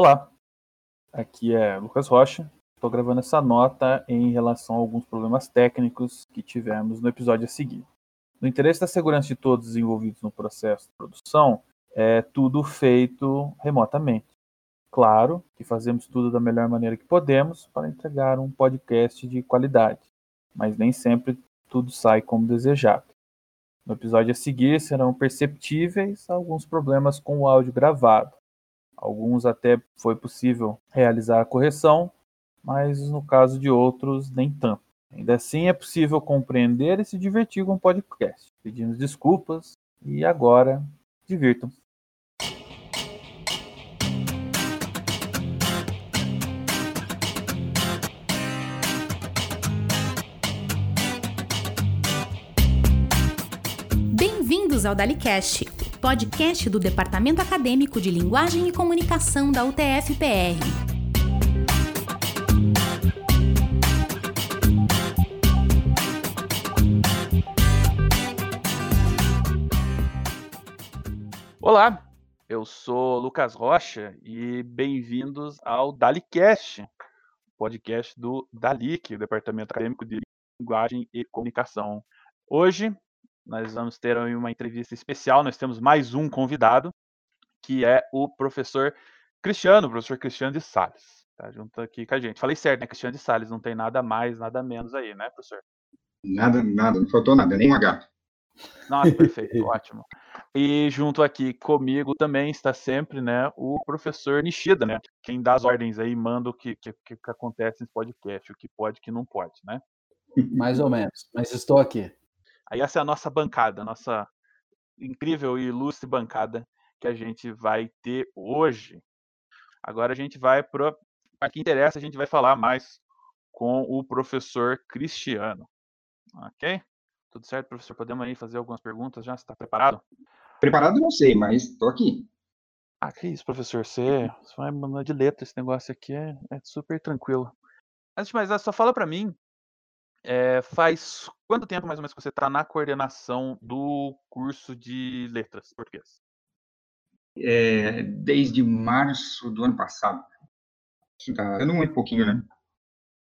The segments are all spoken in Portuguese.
Olá, aqui é Lucas Rocha. Estou gravando essa nota em relação a alguns problemas técnicos que tivemos no episódio a seguir. No interesse da segurança de todos os envolvidos no processo de produção, é tudo feito remotamente. Claro que fazemos tudo da melhor maneira que podemos para entregar um podcast de qualidade, mas nem sempre tudo sai como desejado. No episódio a seguir serão perceptíveis alguns problemas com o áudio gravado. Alguns até foi possível realizar a correção, mas no caso de outros, nem tanto. Ainda assim, é possível compreender e se divertir com o podcast. Pedimos desculpas e agora, divirtam. Bem-vindos ao DaliCast, podcast do Departamento Acadêmico de Linguagem e Comunicação da UTF-PR. Olá, eu sou Lucas Rocha e bem-vindos ao DaliCast, podcast do DALIC, o Departamento Acadêmico de Linguagem e Comunicação. Hoje nós vamos ter uma entrevista especial. Nós temos mais um convidado, que é o professor Cristiano, o professor Cristiano de Sales. Tá junto aqui com a gente. Falei certo, né? Cristiano de Sales, não tem nada mais, nada menos aí, né, professor? Nada, nada, não faltou nada, nem um H. Nossa, perfeito, ótimo. E junto aqui comigo também está sempre, né, o professor Nishida, né? Quem dá as ordens aí, manda o que, que, que acontece nesse podcast, o que pode, o que não pode, né? Mais ou menos, mas estou aqui. Aí essa é a nossa bancada, a nossa incrível e ilustre bancada que a gente vai ter hoje. Agora a gente vai para o que interessa, a gente vai falar mais com o professor Cristiano. Ok? Tudo certo, professor? Podemos aí fazer algumas perguntas já? Você está preparado? Preparado não sei, mas estou aqui. Ah, que isso, professor. Você, você vai mandar de letra. Esse negócio aqui é, é super tranquilo. Antes de mais nada, só fala para mim é, faz quanto tempo mais ou menos que você está na coordenação do curso de letras português? É, desde março do ano passado. Está dando um pouquinho, né?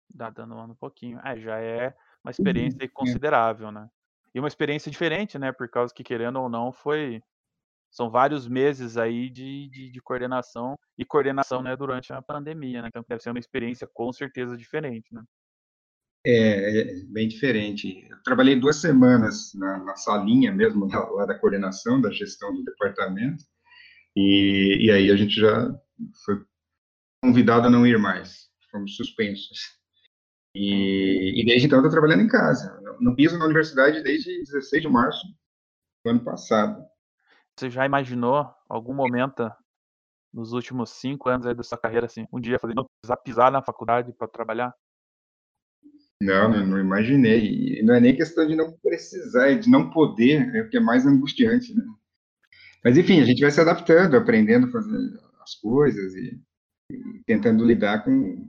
Dá dando um ano pouquinho. É, já é uma experiência uhum, considerável, né? E uma experiência diferente, né? Por causa que, querendo ou não, foi. São vários meses aí de, de, de coordenação e coordenação né, durante a pandemia, né? Então deve ser uma experiência com certeza diferente, né? É, é, bem diferente. Eu trabalhei duas semanas na, na salinha mesmo, lá, lá, da coordenação, da gestão do departamento, e, e aí a gente já foi convidado a não ir mais, fomos suspensos. E, e desde então estou trabalhando em casa. Não, piso na universidade desde 16 de março do ano passado. Você já imaginou algum momento nos últimos cinco anos da sua carreira, assim, um dia fazer, não precisar pisar na faculdade para trabalhar? Não, não, não, imaginei. E não é nem questão de não precisar, de não poder, é o que é mais angustiante, né? Mas, enfim, a gente vai se adaptando, aprendendo a fazer as coisas e, e tentando lidar com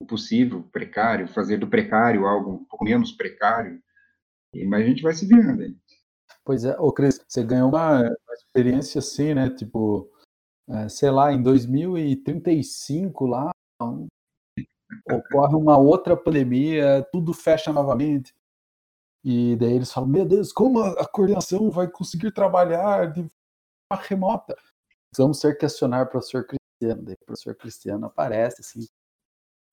o possível, precário, fazer do precário algo um pouco menos precário. E, mas a gente vai se virando aí. Pois é, ô Cris, você ganhou uma, uma experiência assim, né? Tipo, é, sei lá, em 2035 lá, ocorre uma outra pandemia, tudo fecha novamente. E daí eles falam: Meu Deus, como a, coordenação vai conseguir trabalhar de forma remota? Vamos ser questionar o professor Cristiano. Daí o professor Cristiano aparece assim.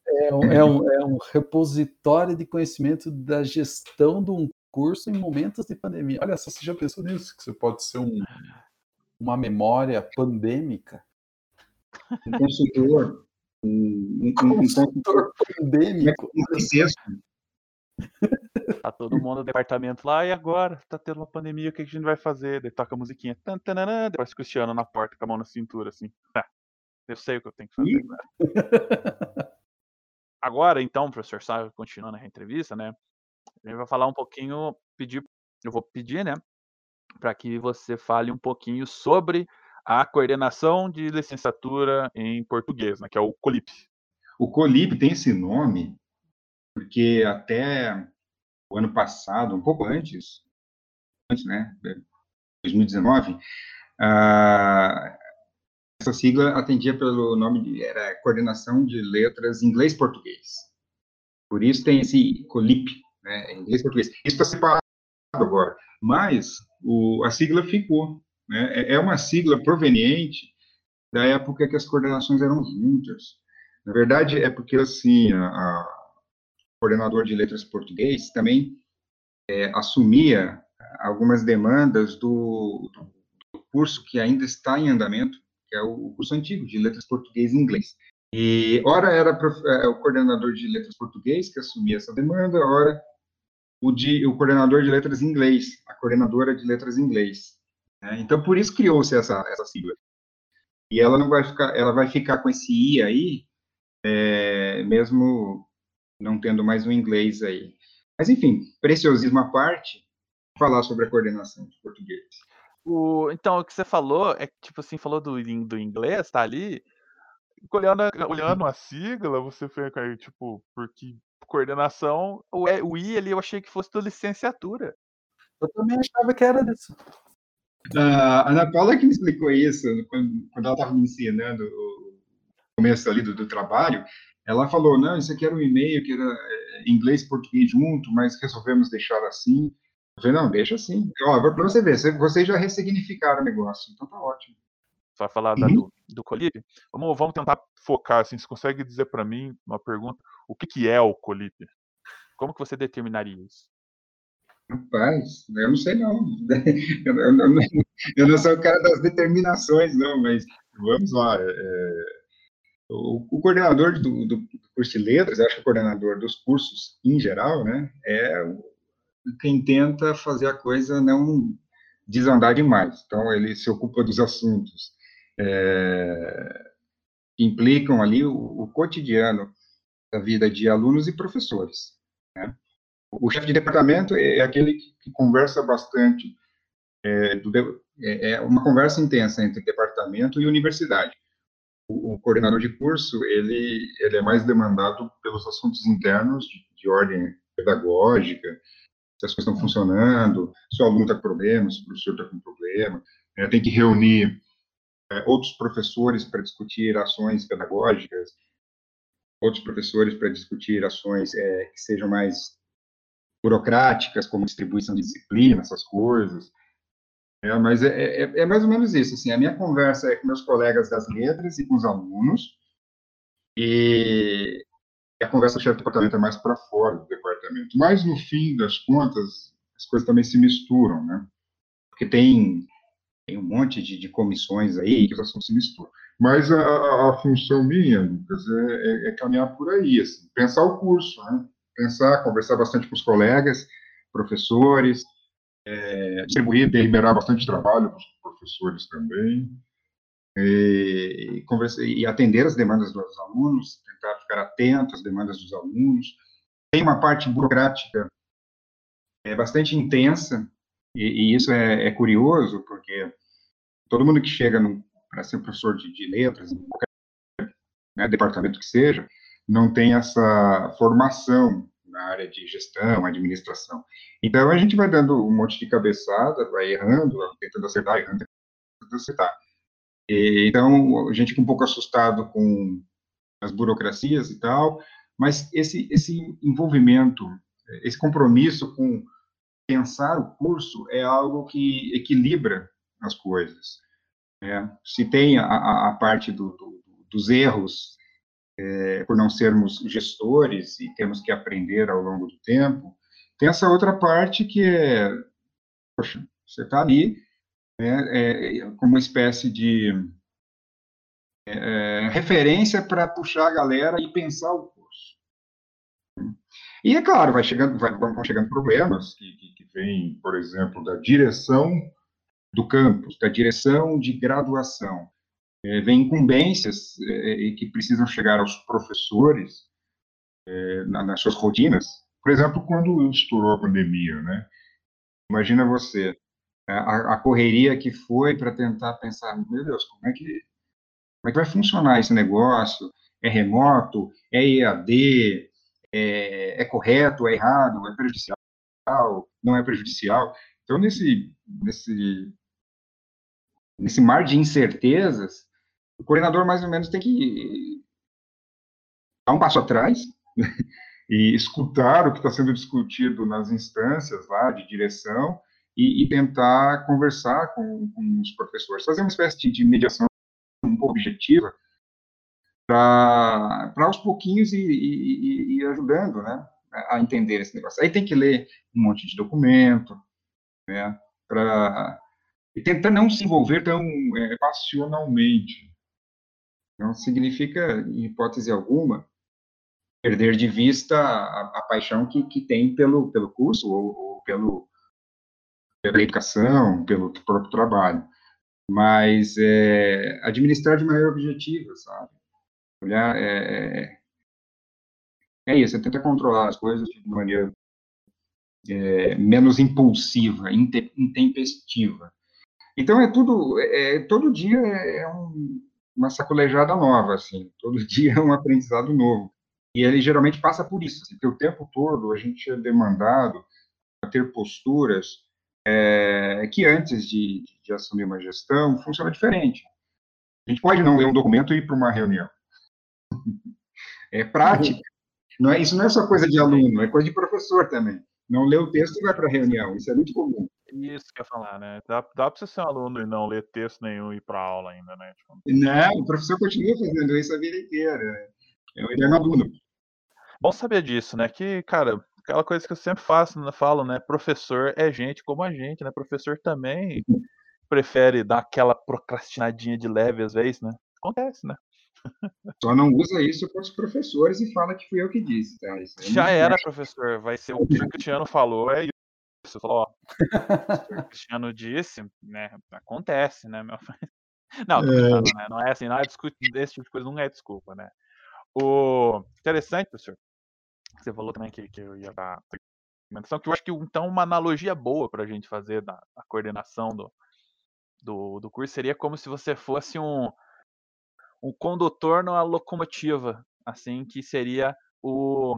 É um, é, um, é um repositório de conhecimento da gestão de um curso em momentos de pandemia. Olha só, você já pensou nisso? Que você pode ser um, uma memória pandêmica? Um consultor um, um, consultor pandêmico. Tá todo mundo no departamento lá, e agora? Tá tendo uma pandemia, o que a gente vai fazer? Daí toca a musiquinha. Tan, depois Cristiano na porta com a mão na cintura, assim. É, eu sei o que eu tenho que fazer. Né? agora, então, professor Sá, continuando a entrevista, né? A gente vai falar um pouquinho, pedir, eu vou pedir, né? Para que você fale um pouquinho sobre a coordenação de licenciatura em português, né, que é o COLIP. O COLIP tem esse nome porque até o ano passado, um pouco antes, antes, né, 2019, a essa sigla atendia pelo nome de era Coordenação de Letras Inglês-Português. Por isso tem esse COLIP, né, inglês-português. Isso está separado agora, mas o, a sigla ficou. Né, é, é uma sigla proveniente da época que as coordenações eram juntas. Na verdade, é porque, assim, a, a coordenador de letras português também é, assumia algumas demandas do, do, curso que ainda está em andamento, que é o curso antigo de letras português e inglês. E, ora, era é, o coordenador de letras português que assumia essa demanda, ora, o, de, o coordenador de letras inglês, a coordenadora de letras inglês. Né? Então, por isso criou-se essa, essa sigla. E ela não vai ficar, ela vai ficar com esse I aí, é, mesmo não tendo mais o um inglês aí. Mas, enfim, preciosismo à parte, falar sobre a coordenação de português. O, então, o que você falou é que, tipo assim, falou do, do inglês, tá ali. Olhando, olhando a sigla, você fica, tipo, porque coordenação, o, o I ali eu achei que fosse da licenciatura. Eu também achava que era disso. A Ana Paula que me explicou isso, quando, quando ela estava me ensinando o começo ali do, do, trabalho, ela falou, não, isso aqui era um e-mail que era é, inglês e português junto, mas resolvemos deixar assim. Eu falei, não, deixa assim. Para você ver, vocês já ressignificaram o negócio, então tá ótimo. Você vai falar uhum. do, do colírio? Vamos, vamos tentar focar, assim, você consegue dizer para mim, uma pergunta, o que, que é o colírio? Como que você determinaria isso? Rapaz, eu não sei não. Eu, eu, não sou o cara das determinações, não, mas vamos lá. É, é o, o, coordenador do, do, curso de letras, acho que o coordenador dos cursos em geral, né, é quem tenta fazer a coisa não desandar demais. Então, ele se ocupa dos assuntos é, que implicam ali o, o cotidiano da vida de alunos e professores. Né? O chefe de departamento é aquele que, conversa bastante, é, do, é, é, uma conversa intensa entre departamento e universidade. O, o, coordenador de curso, ele, ele é mais demandado pelos assuntos internos de, de ordem pedagógica, se as coisas estão funcionando, se o aluno está com problema, se o professor está com problema, é, tem que reunir é, outros professores para discutir ações pedagógicas, outros professores para discutir ações é, que sejam mais burocráticas, como distribuição de disciplina, essas coisas. É, mas é, é, é, mais ou menos isso. Assim, a minha conversa é com meus colegas das letras e com os alunos, e a conversa do chefe do departamento é mais para fora do departamento. Mas, no fim das contas, as coisas também se misturam, né? Porque tem, tem um monte de, de comissões aí que os assuntos se misturam. Mas a, a, função minha, Lucas, é, é, é, caminhar por aí, assim, pensar o curso, né? Pensar, conversar bastante com os colegas, professores, é, distribuir, deliberar bastante trabalho para os professores também, e, conversa, e atender as demandas dos alunos, tentar ficar atento às demandas dos alunos. Tem uma parte burocrática é, bastante intensa, e, e isso é, é, curioso, porque todo mundo que chega para ser professor de, de letras, em qualquer né, departamento que seja, não tem essa formação na área de gestão, administração. Então, a gente vai dando um monte de cabeçada, vai errando, tentando acertar, errando, tentando acertar. E, então, a gente fica um pouco assustado com as burocracias e tal, mas esse, esse envolvimento, esse compromisso com pensar o curso é algo que equilibra as coisas. Né? Se tem a, a parte do, do, dos erros é, por não sermos gestores e temos que aprender ao longo do tempo, tem essa outra parte que é, poxa, você está ali né, é, como uma espécie de é, referência para puxar a galera e pensar o curso. E é claro, vai chegando, vai, vão chegando problemas que, que, que vêm, por exemplo, da direção do campus, da direção de graduação, é, vem incumbências é, que precisam chegar aos professores é, na, nas suas rotinas. Por exemplo, quando estourou a pandemia, né? Imagina você, a, a correria que foi para tentar pensar, meu Deus, como é que como é que vai funcionar esse negócio? É remoto? É EAD? É, é correto? É errado? É prejudicial? Não é prejudicial? Então, nesse, nesse, nesse mar de incertezas, o coordenador mais ou menos tem que dar um passo atrás e escutar o que está sendo discutido nas instâncias lá de direção e, e tentar conversar com, com, os professores, fazer uma espécie de, de mediação um pouco objetiva para aos pouquinhos ir, ajudando, né, a entender esse negócio. Aí tem que ler um monte de documento, né, para tentar não se envolver tão é, passionalmente. Não significa, em hipótese alguma, perder de vista a, a paixão que, que tem pelo, pelo curso ou, ou pelo, pela educação, pelo próprio trabalho. Mas é, administrar de maneira objetiva, sabe? Olhar, é, é, é isso, é tentar controlar as coisas de maneira é, menos impulsiva, intempestiva. Então é tudo, é, é, todo dia é um, uma sacolejada nova, assim, todo dia é um aprendizado novo. E ele geralmente passa por isso, assim, porque o tempo todo a gente é demandado a ter posturas é, que antes de, de, assumir uma gestão funciona diferente. A gente pode não ler um documento e ir para uma reunião. É prática. Não é, isso não é só coisa de aluno, é coisa de professor também. Não lê o texto e vai para a reunião. Isso é muito comum. Isso que eu ia falar, né? Dá, dá para você ser um aluno e não ler texto nenhum e ir para aula ainda, né? Tipo... Não, o professor continua fazendo isso a vida inteira. É um eterno aluno. Bom saber disso, né? Que, cara, aquela coisa que eu sempre faço, né, falo, né? Professor é gente como a gente, né? Professor também prefere dar aquela procrastinadinha de leve às vezes, né? Acontece, né? Só não usa isso para os professores e fala que fui eu que disse, tá? Já era, professor. Vai ser o que o Cristiano falou, é isso. Falou, ó, o Cristiano disse, né? Acontece, né, meu? Não, tô é... né? Não é assim, não é esse tipo de coisa não é desculpa, né? O interessante, professor, você falou também que, que eu ia dar recomendação, que eu acho que então uma analogia boa para a gente fazer da, da coordenação do, do, do curso seria como se você fosse um, um condutor numa locomotiva, assim, que seria o,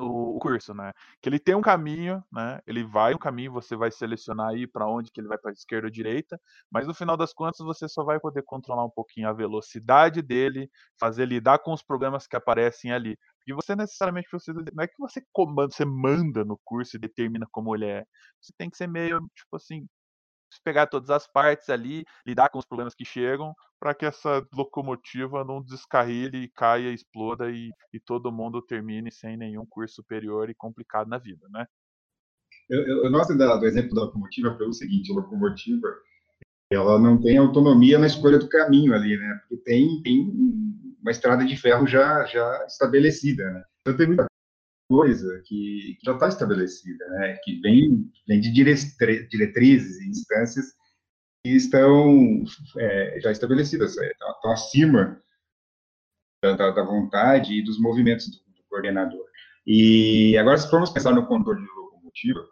o, curso, né? Que ele tem um caminho, né? Ele vai um caminho, você vai selecionar aí para onde que ele vai para esquerda ou direita, mas no final das contas você só vai poder controlar um pouquinho a velocidade dele, fazer lidar com os problemas que aparecem ali. Porque você necessariamente precisa, não é que você comanda, você manda no curso e determina como ele é. Você tem que ser meio, tipo assim, pegar todas as partes ali, lidar com os problemas que chegam, para que essa locomotiva não descarrile, caia, exploda e, e, todo mundo termine sem nenhum curso superior e complicado na vida, né? Eu, eu, eu gosto do exemplo da locomotiva pelo seguinte, a locomotiva ela não tem autonomia na escolha do caminho ali, né? Porque tem, tem uma estrada de ferro já, já estabelecida, né? Então tem muita coisa que já está estabelecida, né? Que vem, vem de diretrizes e instâncias que estão é, já estabelecidas, é, estão acima da, da, vontade e dos movimentos do, do, coordenador. E agora, se formos pensar no controle de locomotiva,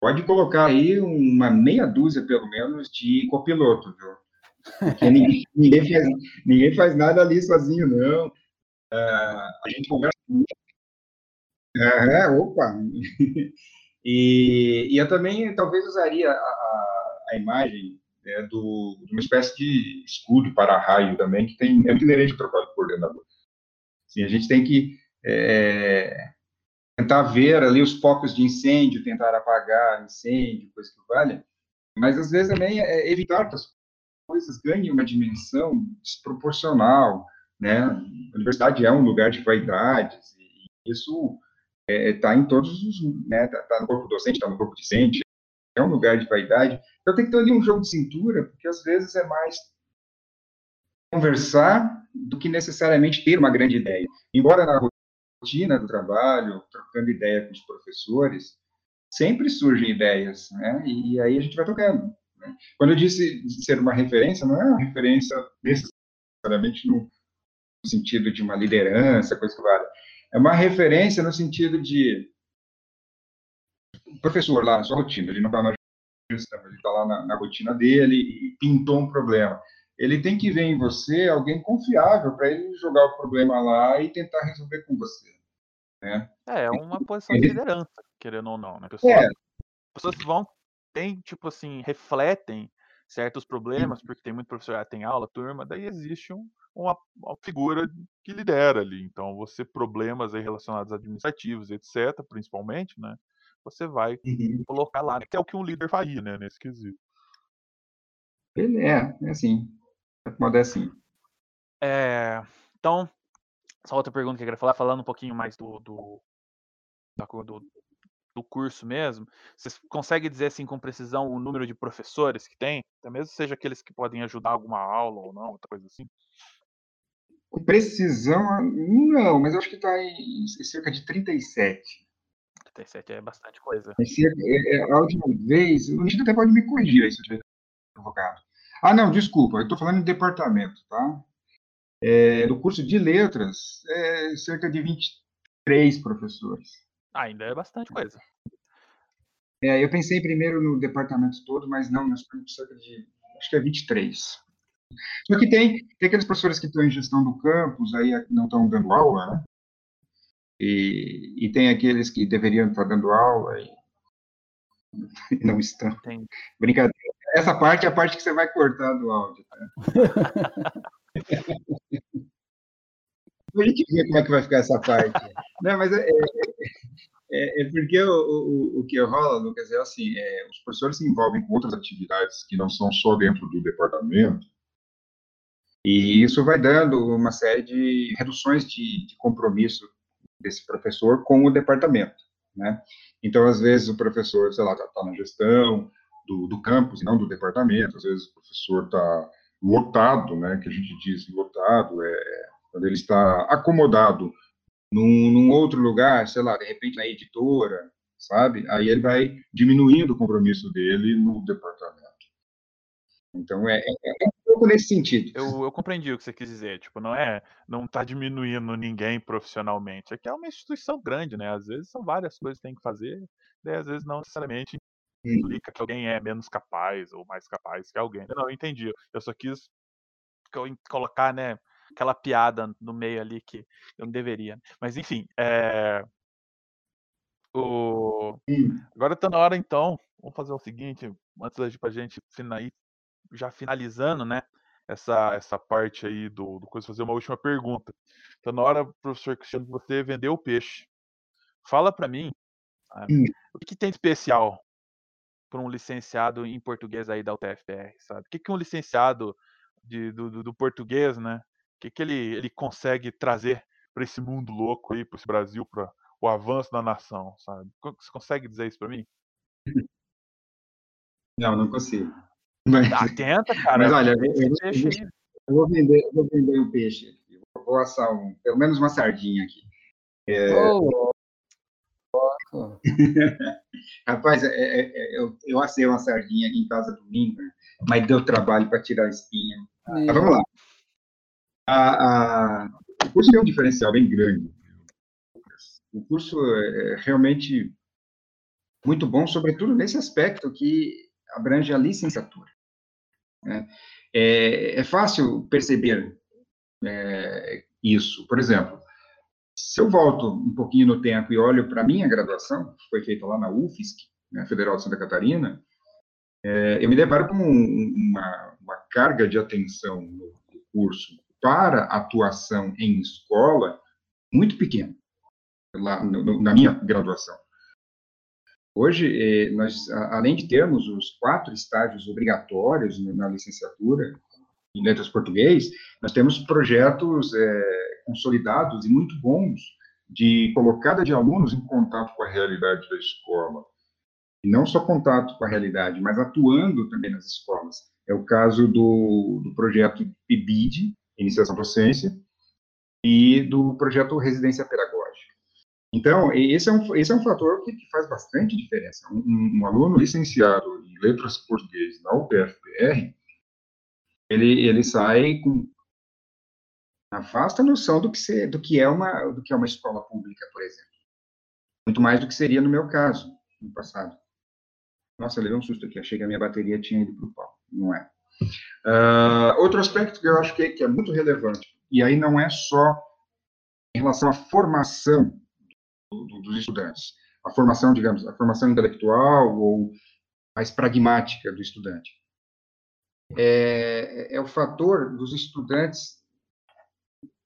pode colocar aí uma meia dúzia, pelo menos, de copiloto, viu? Ninguém, ninguém, faz, ninguém faz nada ali sozinho, não. Uh, a gente conversa muito é, opa! e, e eu também talvez usaria a, a, a imagem né, do, de uma espécie de escudo para raio também, que tem, é muito inerente ao trabalho do coordenador. Assim, a gente tem que é, tentar ver ali os focos de incêndio, tentar apagar incêndio, coisa que vale, mas às vezes também é evitar que as coisas ganhem uma dimensão desproporcional, né? A universidade é um lugar de vaidades, e isso está é, tá em todos os, né, está tá no corpo docente, está no corpo discente, é um lugar de vaidade. Então tem que ter ali um jogo de cintura, porque às vezes é mais conversar do que necessariamente ter uma grande ideia. Embora na rotina do trabalho, trocando ideia com os professores, sempre surgem ideias, né? E, e aí a gente vai tocando. Né? Quando eu disse ser uma referência, não é uma referência necessariamente no sentido de uma liderança, coisa que vale é uma referência no sentido de o professor lá na sua rotina, ele não está na gestão, ele está lá na, na, rotina dele e pintou um problema. Ele tem que ver em você alguém confiável para ele jogar o problema lá e tentar resolver com você. Né? É, é uma posição de liderança, querendo ou não, né? É. pessoas vão, tem, tipo assim, refletem certos problemas, porque tem muito professor, ah, tem aula, turma, daí existe um, uma, uma, figura que lidera ali. Então, você problemas aí relacionados administrativos, etc., principalmente, né? Você vai uhum. colocar lá, né, que é o que um líder faria, né, nesse quesito. É, é assim. Modo é assim. É, então, só outra pergunta que eu queria falar, falando um pouquinho mais do, do, do, do curso mesmo, você consegue dizer assim com precisão o número de professores que tem? Até mesmo seja aqueles que podem ajudar alguma aula ou não, outra coisa assim? Com precisão, não, mas eu acho que está em cerca de 37. 37 é bastante coisa. É, é, a última vez, o Chico até pode me corrigir aí se eu tiver equivocado. Ah, não, desculpa, eu estou falando em departamento, tá? É, no curso de letras, é cerca de 23 professores. Ainda é bastante coisa. É, eu pensei primeiro no departamento todo, mas não, nós temos cerca de, acho que é 23. Só que tem, tem aqueles professores que estão em gestão do campus, aí não estão dando aula, né? E, e tem aqueles que deveriam estar dando aula e não estão. Tem. Brincadeira. Essa parte é a parte que você vai cortar do áudio. Tá? a gente ver como é que vai ficar essa parte. Não, mas é, é, é, é porque o, o, o, que rola, Lucas, é assim, é, os professores se envolvem com outras atividades que não são só dentro do departamento, e isso vai dando uma série de reduções de, de compromisso desse professor com o departamento, né? Então, às vezes, o professor, sei lá, está tá na gestão do, do campus, não do departamento, às vezes o professor está lotado, né, que a gente diz lotado, é quando ele está acomodado num, num, outro lugar, sei lá, de repente na editora, sabe? Aí ele vai diminuindo o compromisso dele no departamento. Então é, é, é um pouco nesse sentido. Eu, eu, compreendi o que você quis dizer. Tipo, não é, não está diminuindo ninguém profissionalmente. Aqui é uma instituição grande, né? Às vezes são várias coisas que tem que fazer, e às vezes não necessariamente implica que alguém é menos capaz ou mais capaz que alguém. Não, eu entendi. Eu só quis colocar, né, aquela piada no meio ali que eu não deveria. Mas enfim, é... o... agora está na hora então, vamos fazer o seguinte, antes da gente finalizar, já finalizando, né, essa, essa parte aí do, do coisa, fazer uma última pergunta. Então, na hora, professor Cristiano, você vendeu o peixe. Fala para mim, sabe, o que, que, tem de especial para um licenciado em português aí da UTFPR, sabe? O que, que um licenciado de, do, do, português, né, que, que ele, ele consegue trazer para esse mundo louco aí, para esse Brasil, para o avanço da nação, sabe? Você consegue dizer isso para mim? Não, não consigo. Mas, tá, tenta, cara. Mas olha, eu, eu, eu, eu, vou vender, vou vender um peixe aqui. Vou, vou assar um, pelo menos uma sardinha aqui. É... Oh, Rapaz, é, é, é, eu, eu assei uma sardinha aqui em casa domingo, mas deu trabalho para tirar a espinha. Mas vamos lá a, a, o curso tem um diferencial bem grande. O curso é, é realmente muito bom, sobretudo nesse aspecto que abrange a licenciatura. Né? É, é, fácil perceber é, isso. Por exemplo, se eu volto um pouquinho no tempo e olho para a minha graduação, que foi feita lá na UFSC, Federal de Santa Catarina, é, eu me deparo com uma, uma carga de atenção no curso para atuação em escola muito pequeno, lá no, na minha graduação. Hoje, eh, nós, além de termos os quatro estágios obrigatórios na licenciatura em letras português, nós temos projetos é, consolidados e muito bons de colocada de alunos em contato com a realidade da escola. E não só contato com a realidade, mas atuando também nas escolas. É o caso do, do projeto PIBID, iniciação docência, e do projeto Residência Pedagógica. Então, esse é um, esse é um fator que, que faz bastante diferença. Um, um, aluno licenciado em Letras Português na UTFPR, ele, ele sai com uma vasta noção do que, ser, do, que é uma, do que é uma escola pública, por exemplo. Muito mais do que seria no meu caso, no passado. Nossa, levei um susto aqui, achei que a minha bateria tinha ido para o pau. Não é. Uh, outro aspecto que eu acho que, que, é muito relevante, e aí não é só em relação à formação do, do, dos estudantes, a formação, digamos, a formação intelectual ou mais pragmática do estudante. é, é o fator dos estudantes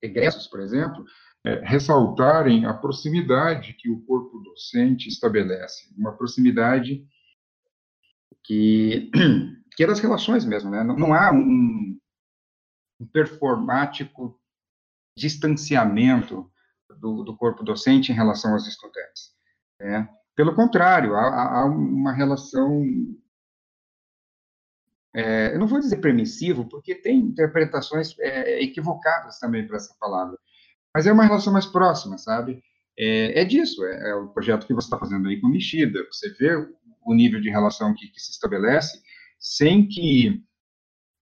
egressos, por exemplo, é, ressaltarem a proximidade que o corpo docente estabelece, uma proximidade que, que é das relações mesmo, né? Não, não há um, um performático distanciamento do, do, corpo docente em relação aos estudantes. Né? Pelo contrário, há, há uma relação é, eu não vou dizer permissivo, porque tem interpretações é, equivocadas também para essa palavra, mas é uma relação mais próxima, sabe? É, é disso, é, é, o projeto que você está fazendo aí com Mexida, você vê o nível de relação que, que se estabelece sem que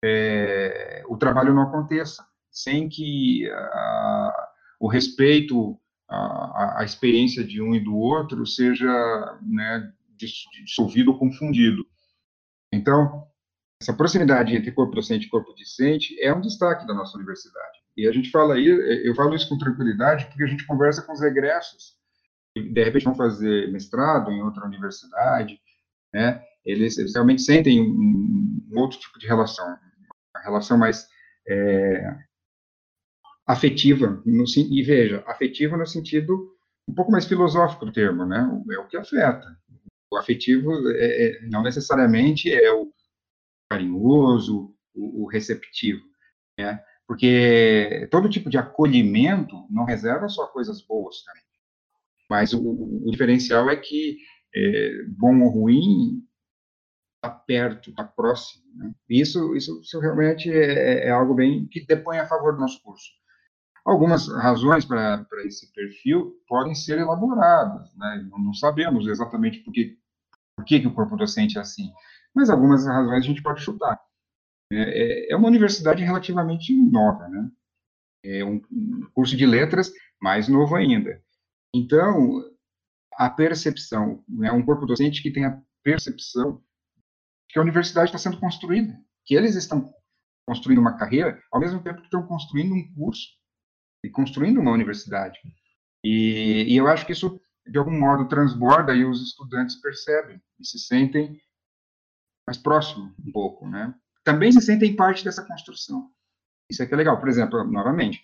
é, o trabalho não aconteça, sem que a, o respeito à, experiência de um e do outro seja né, dissolvido ou confundido. Então, essa proximidade entre corpo docente e corpo discente é um destaque da nossa universidade. E a gente fala aí, eu falo isso com tranquilidade, porque a gente conversa com os egressos, de repente vão fazer mestrado em outra universidade, né? Eles, eles realmente sentem um, um, outro tipo de relação, uma relação mais é, afetiva, no, e veja, afetiva no sentido um pouco mais filosófico do termo, né? É o que afeta. O afetivo é, é, não necessariamente é o carinhoso, o, o receptivo, né? Porque todo tipo de acolhimento não reserva só coisas boas. Mas o, o diferencial é que, é, bom ou ruim, está perto, está próximo. Né? Isso, isso, isso realmente é, é, algo bem que depõe a favor do nosso curso. Algumas razões para esse perfil podem ser elaboradas, né? não sabemos exatamente por que, por que, que o corpo docente é assim, mas algumas razões a gente pode chutar. É, é, é uma universidade relativamente nova, né? É um, curso de letras mais novo ainda. Então, a percepção, né, um corpo docente que tem a percepção que a universidade está sendo construída, que eles estão construindo uma carreira, ao mesmo tempo que estão construindo um curso e construindo uma universidade. E, e eu acho que isso, de algum modo, transborda e os estudantes percebem e se sentem mais próximo um pouco, né? Também se sentem parte dessa construção. Isso é que é legal. Por exemplo, novamente,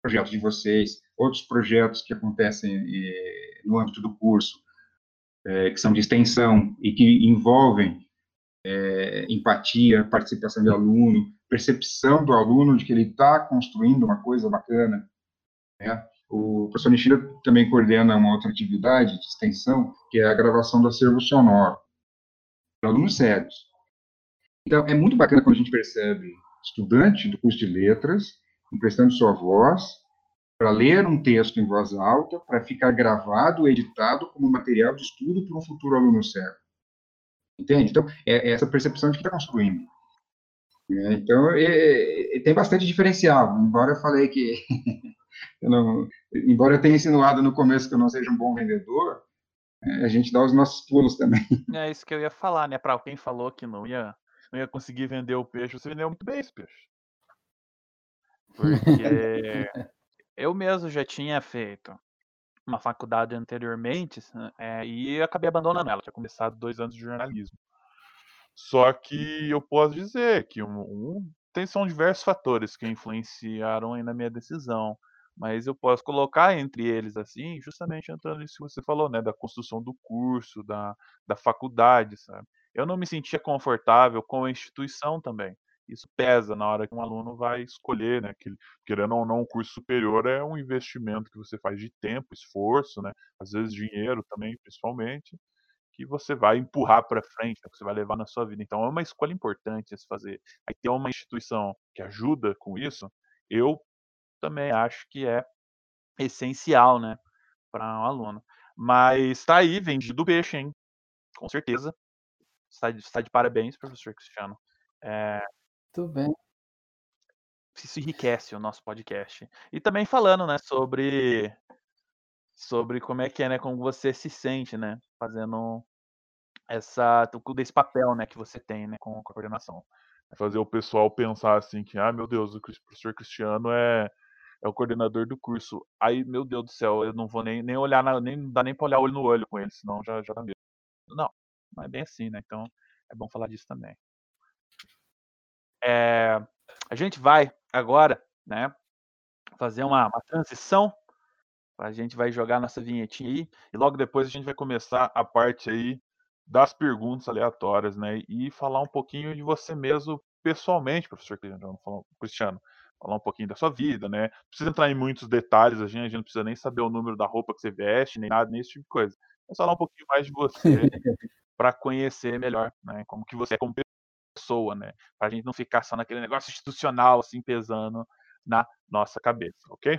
projetos de vocês, outros projetos que acontecem eh, no âmbito do curso, eh, que são de extensão e que envolvem eh, empatia, participação de aluno, percepção do aluno de que ele está construindo uma coisa bacana. Né? O professor Nishida também coordena uma outra atividade de extensão, que é a gravação do acervo sonoro alunos sérios. Então, é muito bacana quando a gente percebe estudante do curso de letras emprestando sua voz para ler um texto em voz alta, para ficar gravado, editado como material de estudo para um futuro aluno cego. Entende? Então, é, é essa percepção de que está construindo. É, então, é, é, tem bastante diferencial, embora eu falei que, eu não, embora eu tenha insinuado no começo que eu não seja um bom vendedor, a gente dá os nossos pulos também. É isso que eu ia falar, né? Para quem falou que não ia, não ia conseguir vender o peixe, você vendeu muito bem esse peixe. Porque eu mesmo já tinha feito uma faculdade anteriormente é, e acabei abandonando ela. Tinha começado dois anos de jornalismo. Só que eu posso dizer que um, um, tem, são diversos fatores que influenciaram na minha decisão. Mas eu posso colocar entre eles, assim, justamente entrando nisso que você falou, né, da construção do curso, da, da faculdade, sabe? Eu não me sentia confortável com a instituição também. Isso pesa na hora que um aluno vai escolher, né? Que, querendo ou não, um curso superior é um investimento que você faz de tempo, esforço, né? Às vezes dinheiro também, principalmente, que você vai empurrar para frente, né, que você vai levar na sua vida. Então é uma escolha importante se fazer. Aí ter uma instituição que ajuda com isso, eu também acho que é essencial, né, para um aluno. Mas está aí, vendido o peixe, hein? Com certeza. Está de, está de parabéns, professor Cristiano. É... Muito bem. Isso enriquece o nosso podcast. E também falando, né, sobre sobre como é que é, né, como você se sente, né, fazendo essa desse papel, né, que você tem, né, com a coordenação. É fazer o pessoal pensar assim que, ah, meu Deus, o professor Cristiano é é o coordenador do curso. Aí, meu Deus do céu, eu não vou nem, nem olhar, na, nem dá nem pra olhar olho no olho com ele, senão já, já dá medo. Não, não é bem assim, né? Então é bom falar disso também. É, a gente vai agora, né, fazer uma, uma transição. A gente vai jogar nossa vinhetinha aí e logo depois a gente vai começar a parte aí das perguntas aleatórias, né? E falar um pouquinho de você mesmo pessoalmente, professor Cristiano. Falar um pouquinho da sua vida, né? Não precisa entrar em muitos detalhes, a gente, a gente não precisa nem saber o número da roupa que você veste, nem nada, nem esse tipo de coisa. Vamos falar um pouquinho mais de você para conhecer melhor, né? Como que você é como pessoa, né? Para a gente não ficar só naquele negócio institucional, assim, pesando na nossa cabeça, ok?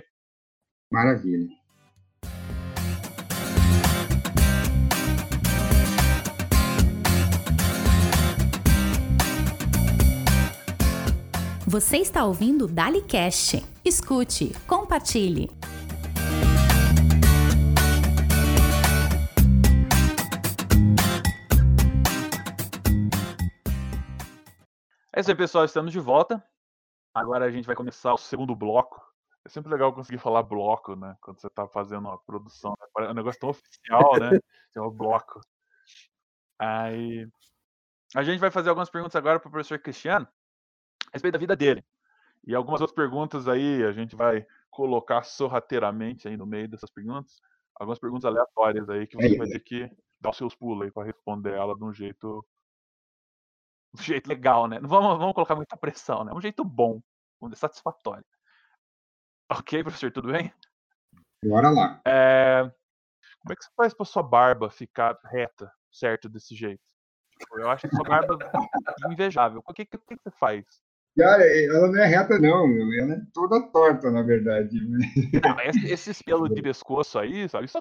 Maravilha. Você está ouvindo DaliCast. Escute, compartilhe. É isso aí, pessoal. Estamos de volta. Agora a gente vai começar o segundo bloco. É sempre legal conseguir falar bloco, né? Quando você está fazendo uma produção. É um negócio tão oficial, né? É um bloco. Aí. A gente vai fazer algumas perguntas agora para o professor Cristiano respeito da vida dele. E algumas outras perguntas aí a gente vai colocar sorrateiramente aí no meio dessas perguntas. Algumas perguntas aleatórias aí que você vai ter que dar os seus pulos aí para responder ela de um jeito um jeito legal, né? Não vamos, vamos colocar muita pressão, né? Um jeito bom, um satisfatório. Ok, professor, tudo bem? Bora lá. É... Como é que você faz para sua barba ficar reta, certo, desse jeito? Eu acho que sua barba é invejável. O que, que, que você faz? Cara, ela não é reta, não. Ela é toda torta, na verdade. Não, esse, esse pelo de pescoço aí, sabe? Isso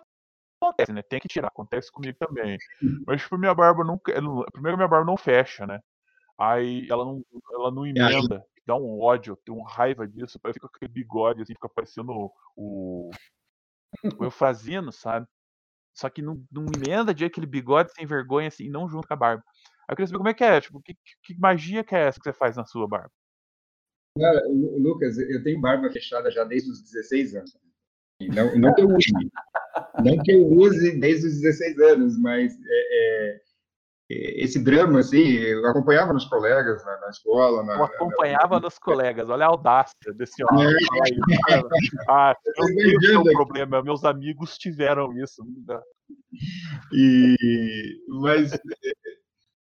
acontece, né? Tem que tirar. Acontece comigo também. Mas, tipo, minha barba nunca. Primeiro, minha barba não fecha, né? Aí ela não, ela não emenda. Dá um ódio, tem uma raiva disso. Aí fica com aquele bigode, assim, fica parecendo o. O Eufrazino, sabe? Só que não, não emenda de aquele bigode sem vergonha, assim, não junto com a barba. Aí eu queria saber como é que é, tipo, que, que magia que é essa que você faz na sua barba? Cara, Lucas, eu tenho barba fechada já desde os 16 anos. Não, não que eu use, não que eu use desde os 16 anos, mas é, é, esse drama, assim, eu acompanhava nos colegas na, na escola. Na, eu acompanhava na... nos colegas, olha a audácia desse homem. É. Ah, eu tenho problema, meus amigos tiveram isso. E, mas,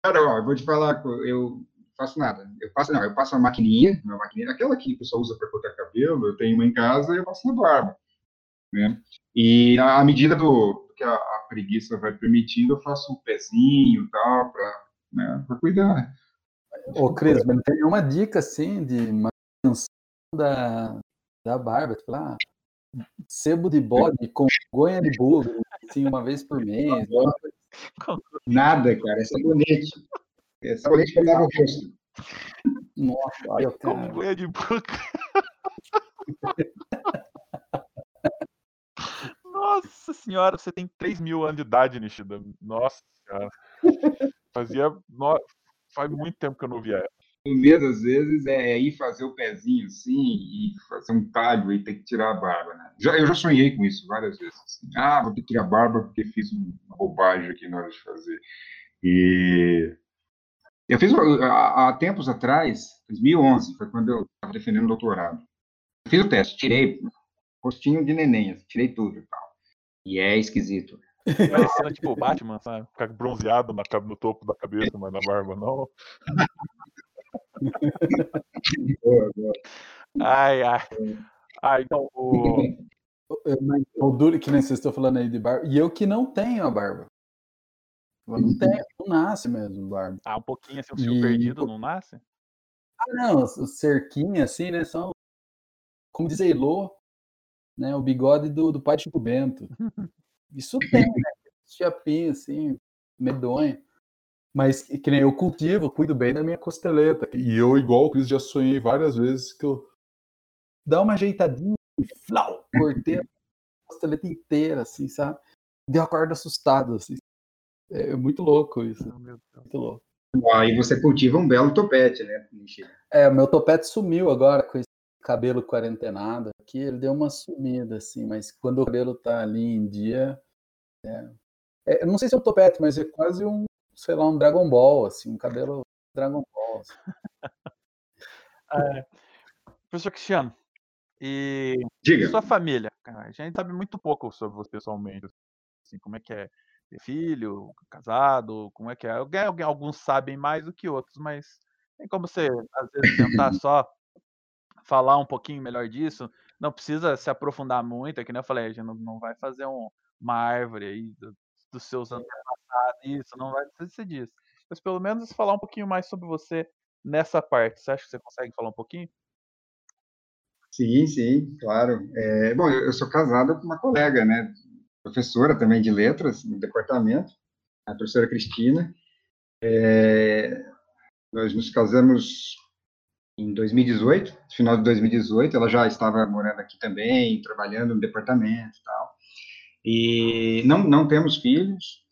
cara, ó, eu vou te falar, eu faço nada. Eu passo, não, eu passo uma maquininha, uma maquininha, aquela que o pessoal usa para cortar cabelo, eu tenho uma em casa e eu passo na barba. Né? E à medida do que a, a preguiça vai permitindo, eu faço um pezinho e tal, para né, cuidar. Ô, Cris, mas tem uma dica, assim, de manutenção da, da barba, tipo lá, ah, sebo de bode com gonha de bugre, assim, uma vez por mês. Nada, cara, é sabonete. É sabonete para lavar o rosto. Nossa, olha o cara. Como é de boca. Nossa senhora, você tem 3 mil anos de idade, Nishida. Nossa senhora. Fazia. No... Faz muito tempo que eu não via ela. O medo, às vezes, é ir fazer o pezinho assim e fazer um talho e ter que tirar a barba, né? Já, eu já sonhei com isso várias vezes. Assim. Ah, vou ter que tirar a barba porque fiz uma bobagem aqui na hora de fazer. E eu fiz há, há tempos atrás, 2011, foi quando eu estava defendendo o doutorado. Fiz o teste, tirei rostinho de neném, assim, tirei tudo e tal. E é esquisito. Parecendo tipo o Batman, sabe? Ficar bronzeado na, no topo da cabeça, mas na barba não. boa, boa. Ai, ai. Ah, então o. O duro que nem vocês estão falando aí de barba. E eu que não tenho a barba. Não uhum. tem, não nasce mesmo barba. Ah, um pouquinho assim, um fio e... perdido não nasce? Ah, não, o cerquinho assim, né, são, como diz Elô, né, o bigode do, do pai Chico Bento. Isso tem, né, chapinho assim, medonho. Mas que nem eu cultivo, cuido bem da minha costeleta. E eu, igual o Cris, já sonhei várias vezes que eu dá uma ajeitadinha e flau, cortei a costeleta inteira, assim, sabe? Deu a corda assustado, assim. É muito louco isso. Muito louco. Aí você cultiva um belo topete, né? É, o meu topete sumiu agora com esse cabelo quarentenado aqui, ele deu uma sumida, assim, mas quando o cabelo tá ali em dia. É, é, não sei se é um topete, mas é quase um, sei lá, um Dragon Ball, assim, um cabelo Dragon Ball. Assim. É, professor Cristiano, e Diga. sua família? A gente sabe muito pouco sobre você pessoalmente. Assim, como é que é ter filho, casado, como é que é? Alguém, alguns sabem mais do que outros, mas tem como você, às vezes, tentar só falar um pouquinho melhor disso? Não precisa se aprofundar muito, é que nem eu falei, a gente não, não vai fazer um, uma árvore aí do, dos seus antepassados, isso, não vai precisar disso. Mas pelo menos falar um pouquinho mais sobre você nessa parte. Você acha que você consegue falar um pouquinho? Sim, sim, claro. É, bom, eu, eu sou casado com uma colega, né? Professora também de letras no departamento, a professora Cristina. É, nós nos casamos em 2018, final de 2018. Ela já estava morando aqui também, trabalhando no departamento e tal. E não, não temos filhos.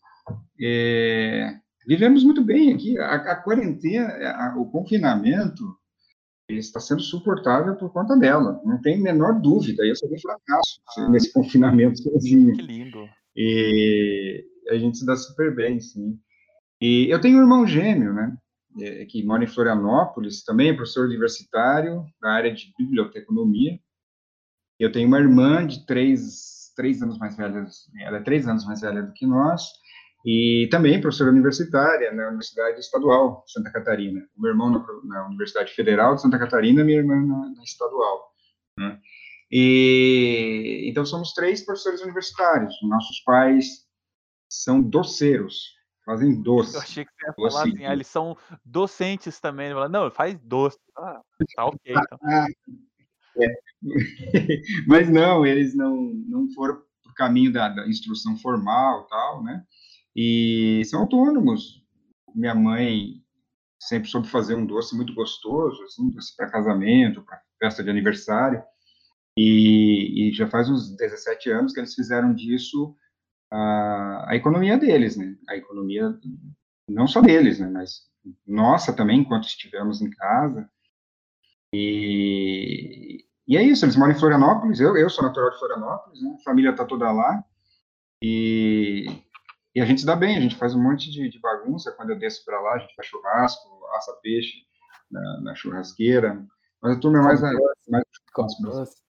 É, vivemos muito bem aqui. A, a quarentena, a, o confinamento está sendo suportável por conta dela. Não tem menor dúvida. Eu seria fracasso ah, nesse confinamento sozinho. Que lindo. E a gente se dá super bem, sim. E eu tenho um irmão gêmeo, né? É, que mora em Florianópolis, também é professor universitário na área de biblioteconomia. Eu tenho uma irmã de três, três anos mais velha, ela é três anos mais velha do que nós, e também professora universitária na Universidade Estadual de Santa Catarina. O meu irmão na, na Universidade Federal de Santa Catarina, minha irmã na, na Estadual. Né? E então somos três professores universitários. Nossos pais são doceiros, fazem doce. Eu achei que você ia falar assim, ah, eles são docentes também. Não, faz doce. Ah, tá ok. Então. Ah, é. Mas não, eles não, não foram o caminho da, da instrução formal tal, né? e são autônomos. Minha mãe sempre soube fazer um doce muito gostoso, assim, doce para casamento, para festa de aniversário, e, e, já faz uns 17 anos que eles fizeram disso a, a economia deles, né? A economia não só deles, né? Mas nossa também, enquanto estivemos em casa. E, e é isso, eles moram em Florianópolis, eu, eu sou natural de Florianópolis, né? A família está toda lá, e e a gente se dá bem, a gente faz um monte de, de bagunça quando eu desço para lá, a gente faz churrasco, assa peixe na, na churrasqueira. Mas a turma é mais. Come doce. mais come doce.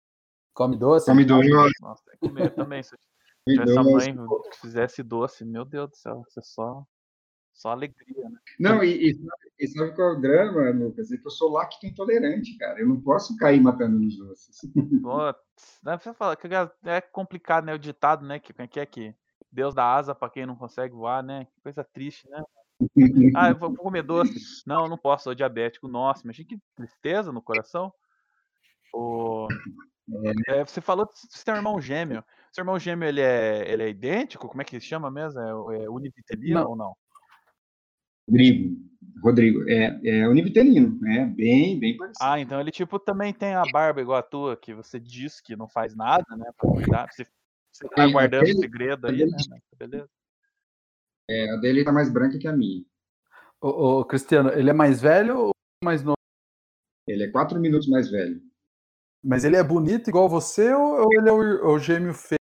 Come doce? Come doce. Nossa, tem que comer também. Se essa mãe que fizesse doce, meu Deus do céu, isso é só, só alegria, né? Não, e, e, e sabe qual é o drama, Lucas? É que eu sou lacto intolerante, cara. Eu não posso cair matando nos doces. Putz, dá pra falar que é complicado, né? O ditado, né? Que, que é que Deus dá asa para quem não consegue voar, né? Que coisa triste, né? Ah, eu vou comer doce. Não, não posso, sou diabético. Nossa, imagina que tristeza no coração. O... É, é você falou que você tem um irmão gêmeo. Seu irmão gêmeo, ele é, ele é idêntico? Como é que se chama mesmo? É, é univitelino não. ou não? Rodrigo. Rodrigo, é, é univitelino, né? Bem, bem parecido. Ah, então ele, tipo, também tem a barba igual a tua, que você diz que não faz nada, né, pra cuidar. Você você tá guardando o segredo aí, né? Beleza. É, a dele tá mais branca que a minha. Ô, ô, Cristiano, ele é mais velho ou mais novo? Ele é quatro minutos mais velho. Mas ele é bonito igual você ou, ele é o, o gêmeo feio?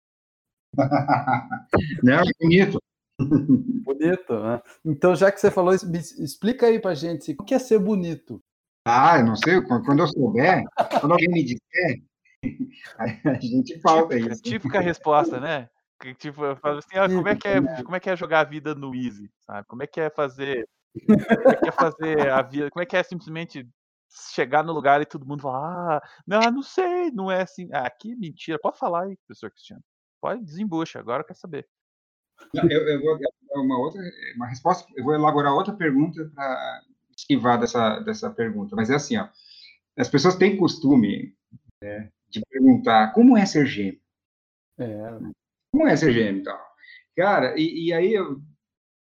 Não, é bonito. Bonito, né? Então, já que você falou isso, explica aí pra gente o que é ser bonito. Ah, eu não sei, quando eu souber, quando alguém me disser, a gente falta típica, isso. Típica resposta, né? Que, tipo, eu falo assim, ah, como é que é, como é que é jogar a vida no easy, sabe? Como é que é fazer, como é que é fazer a vida, como é que é simplesmente chegar no lugar e todo mundo falar, ah, não, não sei, não é assim. Ah, que mentira. Pode falar aí, professor Cristiano. Pode desembucha, agora eu quero saber. Eu, eu, vou uma outra, uma resposta, eu vou elaborar outra pergunta para esquivar dessa, dessa pergunta, mas é assim, ó, as pessoas têm costume né, de perguntar como é ser gêmeo. É. Como é ser gêmeo e tal. Cara, e, e aí eu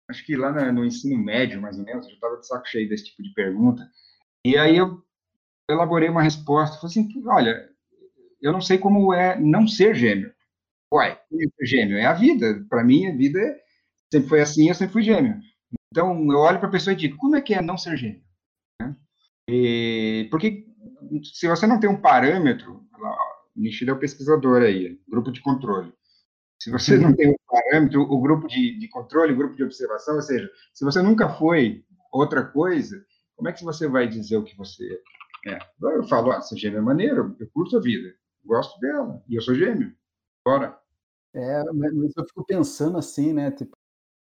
acho que lá no, no ensino médio, mais ou menos, eu já estava de saco cheio desse tipo de pergunta. E aí eu elaborei uma resposta, falei assim, olha, eu não sei como é não ser gêmeo. Uai, ser gêmeo é a vida. Para mim, a vida sempre foi assim, eu sempre fui gêmeo. Então, eu olho para a pessoa e digo, como é que é não ser gêmeo? Né? E, porque se você não tem um parâmetro, o Nishida é o pesquisador aí, grupo de controle. Se você não tem um parâmetro, o grupo de, de controle, o grupo de observação, ou seja, se você nunca foi outra coisa, como é que você vai dizer o que você É. Eu falo, ah, ser gêmeo é maneiro, eu curto a vida, gosto dela, e eu sou gêmeo. Bora. É, mas eu fico pensando assim, né? Tipo,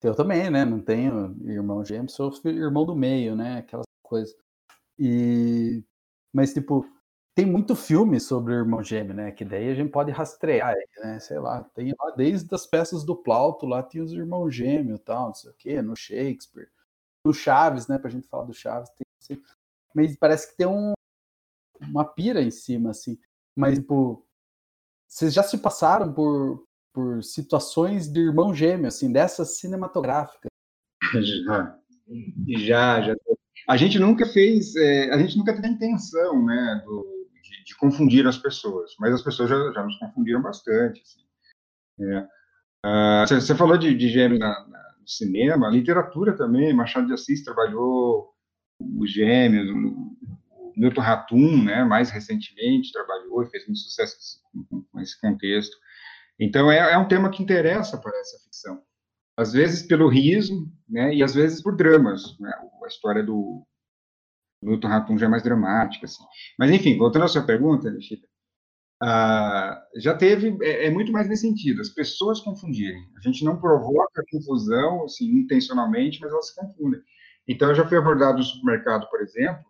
eu também, né? Não tenho irmão gêmeo, sou irmão do meio, né? Aquelas coisas. E mas tipo, tem muito filme sobre o irmão gêmeo, né? Que daí a gente pode rastrear, né? Sei lá, tem lá desde as peças do Plauto, lá tem os irmãos gêmeos e tal, não sei o quê, no Shakespeare, no Chaves, né? Pra gente falar do Chaves, tem, mas parece que tem um, uma pira em cima, assim. Mas, tipo, vocês já se passaram por, por situações de irmão gêmeo, assim, dessas cinematográficas? Já, já, já. A gente nunca fez, é, a gente nunca teve a intenção, né, do, de, de, confundir as pessoas, mas as pessoas já, já nos confundiram bastante. Assim. É. Uh, você, falou de, de gêmeo na, na, no cinema, literatura também, Machado de Assis trabalhou os gêmeos, Milton Ratum, né, mais recentemente, trabalhou e fez muito sucesso com, esse contexto. Então, é, é, um tema que interessa para essa ficção. Às vezes pelo riso, né, e às vezes por dramas. Né, a história do Milton Ratum já é mais dramática. Assim. Mas, enfim, voltando à sua pergunta, Alexandre, ah, já teve, é, é, muito mais nesse sentido, as pessoas confundirem. A gente não provoca confusão, assim, intencionalmente, mas elas se confundem. Então, já fui abordado no supermercado, por exemplo,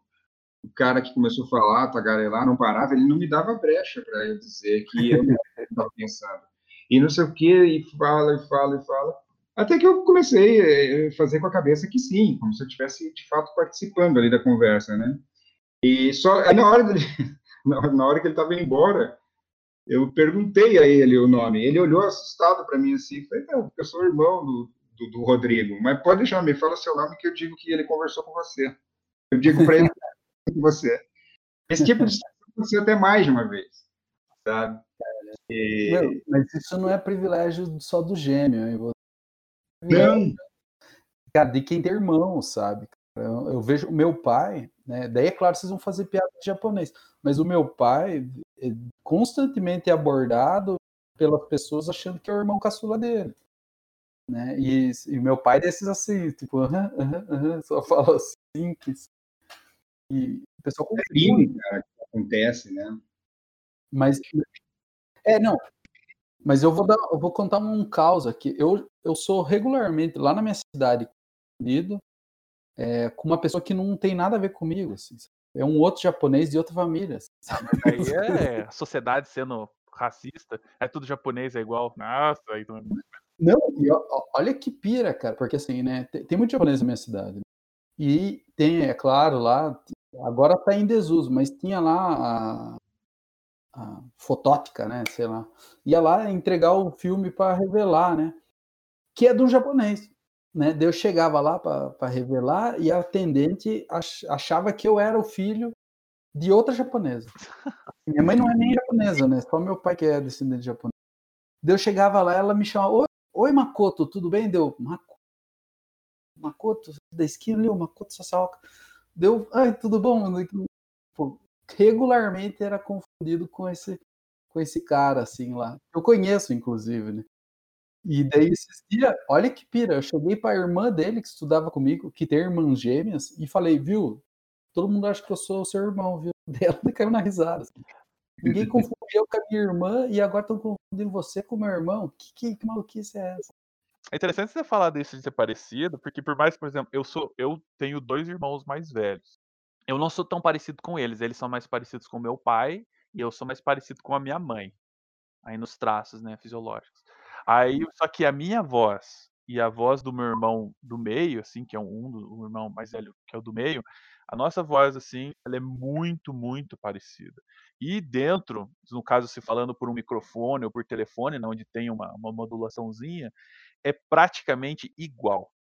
o cara que começou a falar, tagarelar, não parava, ele não me dava brecha para eu dizer que eu estava pensando. E não sei o que, e fala, e fala, e fala. Até que eu comecei a eh, fazer com a cabeça que sim, como se eu estivesse, de fato, participando ali da conversa, né? E só, aí na hora, dele, na hora que ele estava indo embora, eu perguntei a ele o nome. Ele olhou assustado para mim assim, falei, não, porque eu sou irmão do, do, do Rodrigo, mas pode deixar, me fala seu nome que eu digo que ele conversou com você. Eu digo para ele que você. Esse tipo de situação aconteceu até mais de uma vez, sabe? E... Não, mas isso não é privilégio só do gêmeo. Não. Cara, de quem tem irmão, sabe? Eu, eu, vejo o meu pai, né? Daí é claro, vocês vão fazer piada de japonês, mas o meu pai é constantemente abordado pelas pessoas achando que é o irmão caçula dele. Né? E, e meu pai é desses assim, tipo, aham, aham, aham, só fala assim, que e o pessoal é crime, cara, que acontece, né? Mas é, não. Mas eu vou dar, eu vou contar um caos aqui. Eu, eu sou regularmente lá na minha cidade confundido é, com uma pessoa que não tem nada a ver comigo, assim. É um outro japonês de outra família. Assim. Aí é a sociedade sendo racista, é tudo japonês, é igual. Nossa, aí não. Não, e olha que pira, cara, porque assim, né? Tem, tem muito japonês na minha cidade. E tem, é claro, lá, agora está em desuso, mas tinha lá a, a fotótica, né? Sei lá. Ia lá entregar o filme para revelar, né? Que é do japonês. Né? Eu chegava lá para revelar e a atendente achava que eu era o filho de outra japonesa. Minha mãe não é nem japonesa, né? Só meu pai que é descendente de japonês. Eu chegava lá, ela me chamava, oi, oi Makoto, tudo bem? Deu, Makoto Makoto da esquina ali, o Makoto Sassaoka. Deu, ai, tudo bom? Pô, regularmente era confundido com esse com esse cara assim lá. Eu conheço inclusive, né? E daí esses dias, olha que pira, eu cheguei para a irmã dele que estudava comigo, que tem irmãs gêmeas, e falei, viu? Todo mundo acha que eu sou o seu irmão, viu? Dela caiu na risada. Assim. Ninguém confundiu com a minha irmã e agora estão confundindo você com o meu irmão. Que, que, que maluquice é essa? É interessante você falar disso de ser parecido, porque por mais, por exemplo, eu sou, eu tenho dois irmãos mais velhos. Eu não sou tão parecido com eles, eles são mais parecidos com meu pai e eu sou mais parecido com a minha mãe. Aí nos traços, né, fisiológicos. Aí, só que a minha voz e a voz do meu irmão do meio, assim, que é um, um irmão mais velho que é o do meio, a nossa voz, assim, ela é muito, muito parecida. E dentro, no caso, se falando por um microfone ou por telefone, né, onde tem uma, uma modulaçãozinha, é praticamente igual.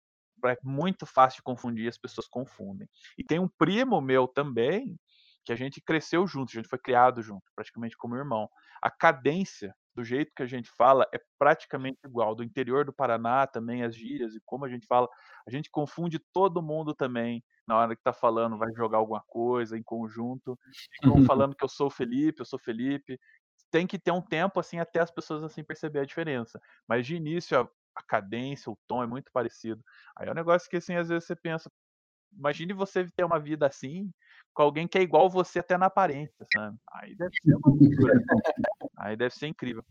É muito fácil de confundir, as pessoas confundem. E tem um primo meu também, que a gente cresceu junto, a gente foi criado junto, praticamente como irmão. A cadência, do jeito que a gente fala, é praticamente igual. Do interior do Paraná também, as gírias e como a gente fala, a gente confunde todo mundo também na hora que está falando, vai jogar alguma coisa em conjunto. Ficam falando que eu sou o Felipe, eu sou Felipe. Tem que ter um tempo assim até as pessoas assim perceber a diferença. Mas de início a, cadência, o tom é muito parecido. Aí é um negócio que assim às vezes você pensa, imagine você ter uma vida assim, com alguém que é igual você até na aparência, sabe? Aí deve ser uma loucura. Aí deve ser incrível.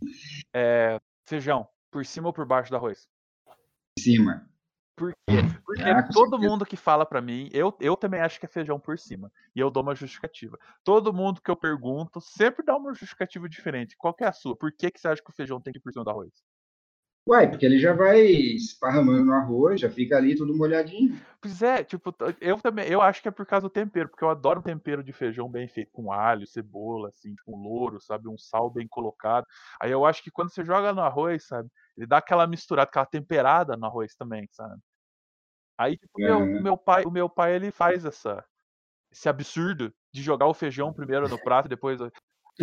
É, feijão, por cima ou por baixo do arroz? Em cima. Por quê? Porque Ah, todo certeza. mundo que fala pra mim, eu, eu também acho que é feijão por cima. E eu dou uma justificativa. Todo mundo que eu pergunto sempre dá uma justificativa diferente. Qual que é a sua? Por que, que você acha que o feijão tem que ir por cima do arroz? Uai, porque ele já vai esparramando no arroz, já fica ali tudo molhadinho. Pois é, tipo, eu também, eu acho que é por causa do tempero, porque eu adoro tempero de feijão bem feito, com alho, cebola, assim, com louro, sabe, um sal bem colocado. Aí eu acho que quando você joga no arroz, sabe, ele dá aquela misturada, aquela temperada no arroz também, sabe? Aí, tipo, meu, Aham. o meu pai, o meu pai, ele faz essa, esse absurdo de jogar o feijão primeiro no prato, e depois.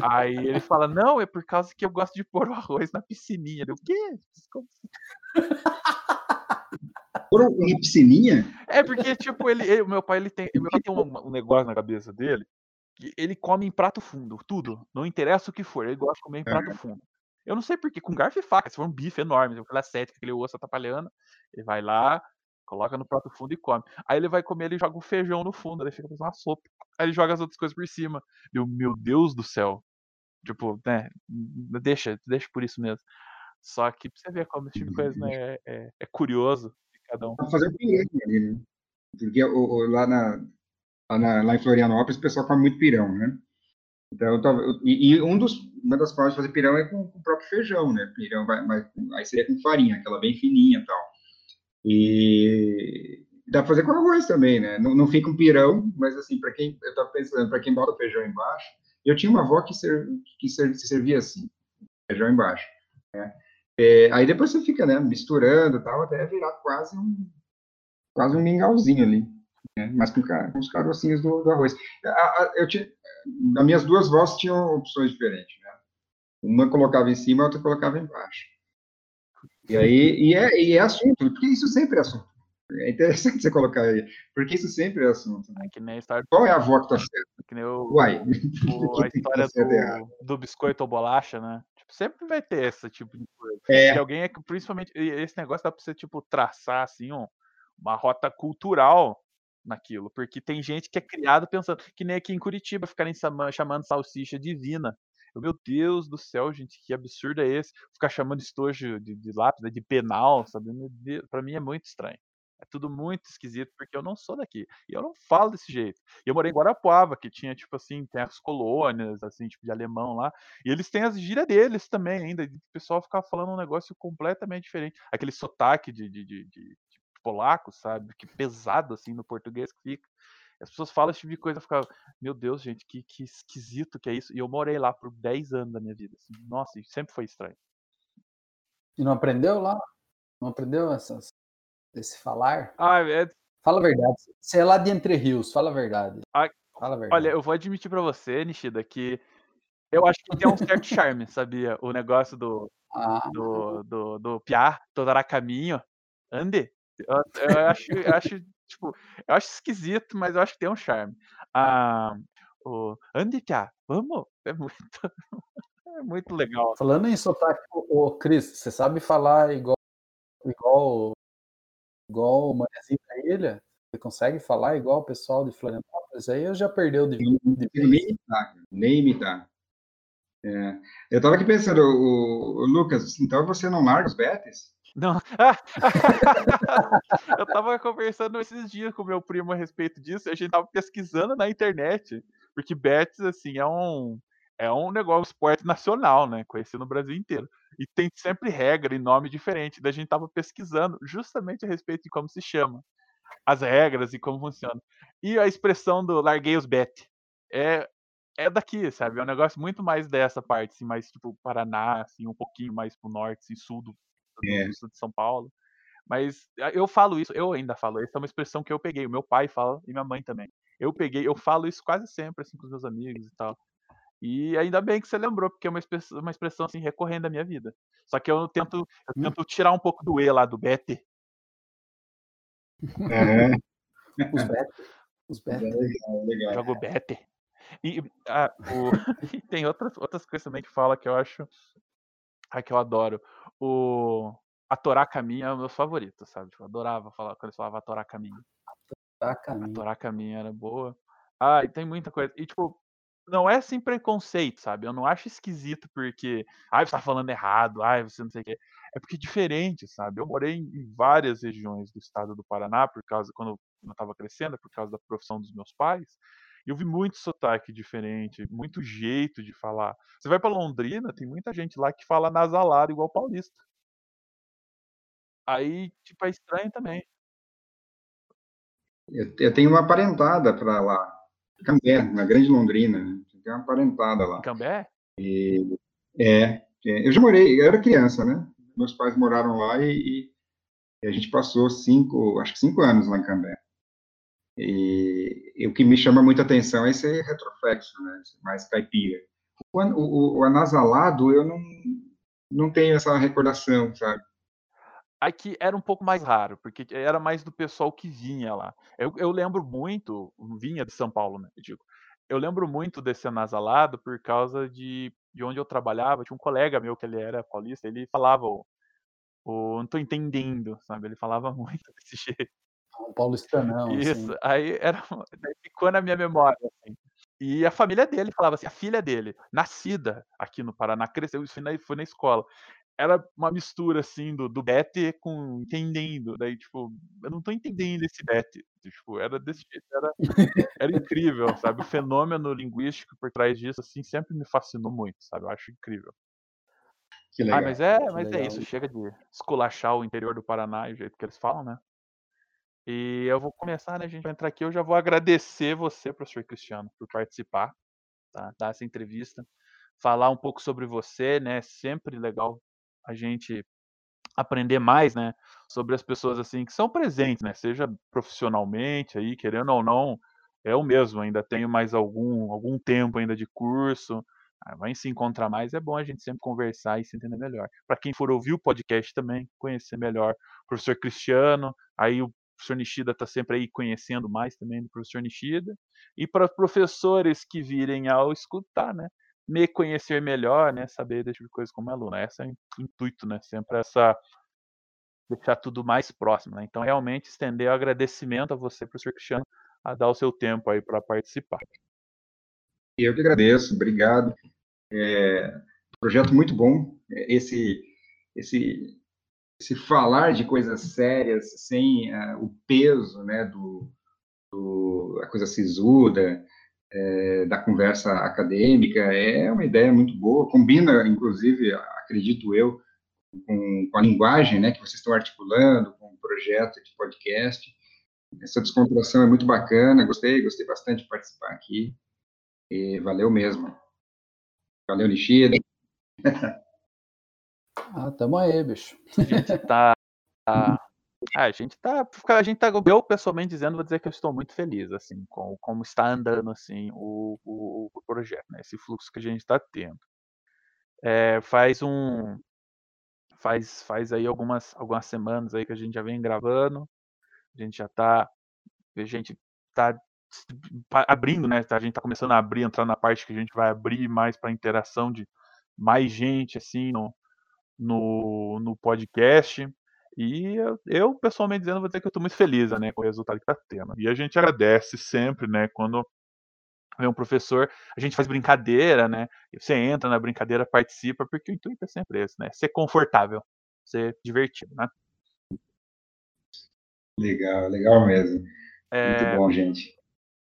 Aí ele fala, não, é por causa que eu gosto de pôr o arroz na piscininha. Eu, o quê? Como Por uma piscininha? É porque, tipo, ele, ele- o meu pai, ele tem, meu pai tem um, um negócio na cabeça dele que ele come em prato fundo, tudo. Não interessa o que for, ele gosta de comer em prato fundo. Eu não sei porquê, com garfo e faca, se for um bife enorme, aquela sete, aquele osso atrapalhando, ele vai lá, coloca no prato fundo e come. Aí ele vai comer, ele joga o feijão no fundo, aí fica fazendo uma sopa. Aí ele joga as outras coisas por cima. Eu, meu Deus do céu. Tipo, né, deixa, deixa por isso mesmo. Só que pra você ver como esse tipo de coisa né, é, é, curioso de cada um. Fazer pirão ali, né? Porque lá, na, lá, na- lá em Florianópolis o pessoal come muito pirão, né? Então, eu- e, e um dos, uma das formas de fazer pirão é com, com o próprio feijão, né? Pirão vai, vai- aí seria com farinha, aquela bem fininha e tal. E dá pra fazer com arroz também, né? Não, não fica um pirão, mas assim, para quem, eu tava pensando, para quem bota feijão embaixo, eu tinha uma avó que, ser, que ser- se servia assim, feijão embaixo, né? É, aí depois você fica, né, misturando tal, até virar quase um, quase um mingauzinho ali, né? Mas com, com os carocinhos do, do arroz. A- a- eu tinha, as minhas duas vozes tinham opções diferentes, né? Uma colocava em cima, a outra colocava embaixo. E aí, e é, e é assunto, porque isso sempre é assunto. É interessante você colocar aí, porque isso sempre é assunto. Né? É que nem história, Qual é a avó que tá certa? que nem o, Uai, o- a tá história e errado? do, do biscoito ou bolacha, né? Tipo, sempre vai ter esse tipo de coisa. É, Que alguém é que, principalmente, esse negócio dá pra você, tipo, traçar, assim, um- uma rota cultural naquilo. Porque tem gente que é criado pensando, que nem aqui em Curitiba, ficarem chama- chamando salsicha divina. Eu, meu Deus do céu, gente, que absurdo é esse? Ficar chamando estojo de, de lápis, né, de penal, sabe? Meu Deus, pra mim é muito estranho. É tudo muito esquisito, porque eu não sou daqui. E eu não falo desse jeito. E eu morei em Guarapuava, que tinha, tipo assim, tem as colônias, assim, tipo, de alemão lá. E eles têm as gírias deles também ainda. E o pessoal ficar falando um negócio completamente diferente. Aquele sotaque de, de, de, de- polaco, sabe? Que pesado, assim, no português que fica. As pessoas falam esse tipo de coisa, eu ficava, meu Deus, gente, que, que esquisito que é isso. E eu morei lá por 10 anos da minha vida. assim. Nossa, e sempre foi estranho. E não aprendeu lá? Não aprendeu essas, esse falar? Ah, é, Fala a verdade. Você é lá de Entre Rios, fala a verdade. Ah, Fala a verdade. olha, eu vou admitir pra você, Nishida, que eu acho que tem um certo charme, sabia? O negócio do, Ah, do, do, do Piá, Todará Caminho, ande. Eu, eu acho, eu acho, tipo, eu acho esquisito, mas eu acho que tem um charme. Ah, o Ande, Piá, vamos! É muito, é muito legal. falando em sotaque, ô, ô, Cris, você sabe falar igual igual igual o Manezinho da Ilha? Você consegue falar igual o pessoal de Florianópolis? Aí eu já perdeu de consigo nem imitar, cara, nem imitar. É, eu estava aqui pensando, o, o Lucas, então você não larga os betes? Não. eu tava conversando esses dias com meu primo a respeito disso, e a gente tava pesquisando na internet, porque bets assim é um é um negócio esporte nacional, né, conhecido no Brasil inteiro. E tem sempre regra e nome diferente. Daí a gente tava pesquisando justamente a respeito de como se chama, as regras e como funciona. E a expressão do larguei os bet é é daqui, sabe? É um negócio muito mais dessa parte, assim, mais tipo Paraná, assim, um pouquinho mais pro norte, assim, sul do, do, É. sul de São Paulo. Mas eu falo isso, eu ainda falo, essa é uma expressão que eu peguei, o meu pai fala e minha mãe também. Eu peguei, eu falo isso quase sempre, assim, com os meus amigos e tal. E ainda bem que você lembrou, porque é uma expressão, uma expressão assim, recorrente da minha vida. Só que eu tento, eu Hum. tento tirar um pouco do E lá do Bete. Aham, Os bet, os bet. legal, legal. Jogo Bete. E, ah, o- e tem outras, outras coisas também que fala que eu acho. Ah, que eu adoro. O. A Torá Caminho é o meu favorito, sabe? Tipo, eu adorava falar quando eles falavam a Torá Caminho. Tá, A caminho. Torá Caminho era boa. Ah, e tem muita coisa. E, tipo, não é sem preconceito, sabe? Eu não acho esquisito porque, ai, você tá falando errado, ai, você não sei o quê. É porque é diferente, sabe? Eu morei em várias regiões do estado do Paraná, por causa, quando eu tava crescendo, por causa da profissão dos meus pais. Eu vi muito sotaque diferente, muito jeito de falar. Você vai pra Londrina, tem muita gente lá que fala nasalado igual paulista. Aí, tipo, é estranho também. Eu, eu tenho uma parentada para lá, Cambé, na Grande Londrina. Né? Tem uma parentada lá. Cambé? E, é, é, eu já morei, eu era criança, né? Meus pais moraram lá e, e, a gente passou cinco, acho que cinco anos lá em Cambé. E, e, o que me chama muita atenção é esse retroflexo, né? Mais caipira. O, o, o anasalado, eu não, não tenho essa recordação, sabe? Aqui era um pouco mais raro, porque era mais do pessoal que vinha lá. Eu, eu lembro muito, vinha de São Paulo, né? Eu digo. Eu lembro muito desse anasalado por causa de, de onde eu trabalhava. Tinha um colega meu que ele era paulista, ele falava o, o não tô entendendo, sabe? Ele falava muito desse jeito. Um paulistanão. Isso, assim. aí era, ficou na minha memória, assim. E a família dele falava assim, a filha dele, nascida aqui no Paraná, cresceu, isso foi na, foi na escola era uma mistura, assim, do, do Bete com entendendo. Daí, tipo, eu não tô entendendo esse Bete. Tipo, era desse jeito, era, era incrível, sabe? O fenômeno linguístico por trás disso, assim, sempre me fascinou muito, sabe? Eu acho incrível. Que legal. Ah, mas é, mas é isso, chega de esculachar o interior do Paraná, o jeito que eles falam, né? E eu vou começar, né? A gente vai entrar aqui. Eu já vou agradecer você, professor Cristiano, por participar, tá? Dar essa entrevista, falar um pouco sobre você, né? Sempre legal a gente aprender mais, né, sobre as pessoas assim que são presentes, né, seja profissionalmente aí, querendo ou não, é o mesmo, ainda tenho mais algum algum tempo ainda de curso, ah, vai se encontrar mais, é bom a gente sempre conversar e se entender melhor. Para quem for ouvir o podcast também, conhecer melhor o professor Cristiano, aí o professor Nishida está sempre aí conhecendo mais também do professor Nishida, e para professores que virem ao escutar, né, me conhecer melhor, né, saber desse tipo de como aluno. Esse é o intuito, né, sempre essa deixar tudo mais próximo, né? Então, realmente estender o agradecimento a você, professor Cristiano, a dar o seu tempo aí para participar. Eu que agradeço, obrigado. É, projeto muito bom. Esse, esse, esse falar de coisas sérias sem uh, o peso, né, do, do a coisa sisuda, é, da conversa acadêmica, é uma ideia muito boa, combina, inclusive, acredito eu, com, com, a linguagem né, que vocês estão articulando, com o projeto de podcast. Essa descontração é muito bacana, gostei, gostei bastante de participar aqui, e valeu mesmo. Valeu, Nishida. ah, tamo aí, bicho. A gente tá, tá ah, a gente tá, a gente tá, eu pessoalmente dizendo, vou dizer que eu estou muito feliz, assim, com como está andando, assim, o, o, o projeto, né, esse fluxo que a gente está tendo. É, faz um, faz, faz aí algumas, algumas semanas aí que a gente já vem gravando, a gente já tá, a gente tá abrindo, né, a gente tá começando a abrir, entrar na parte que a gente vai abrir mais para interação de mais gente, assim, no, no, no podcast, e eu, eu, pessoalmente dizendo, vou dizer que eu estou muito feliz né, com o resultado que está tendo. E a gente agradece sempre, né, quando vem um professor, a gente faz brincadeira, né? Você entra na brincadeira, participa, porque o intuito é sempre esse, né? Ser confortável, ser divertido, né? Legal, legal mesmo. É, muito bom, gente.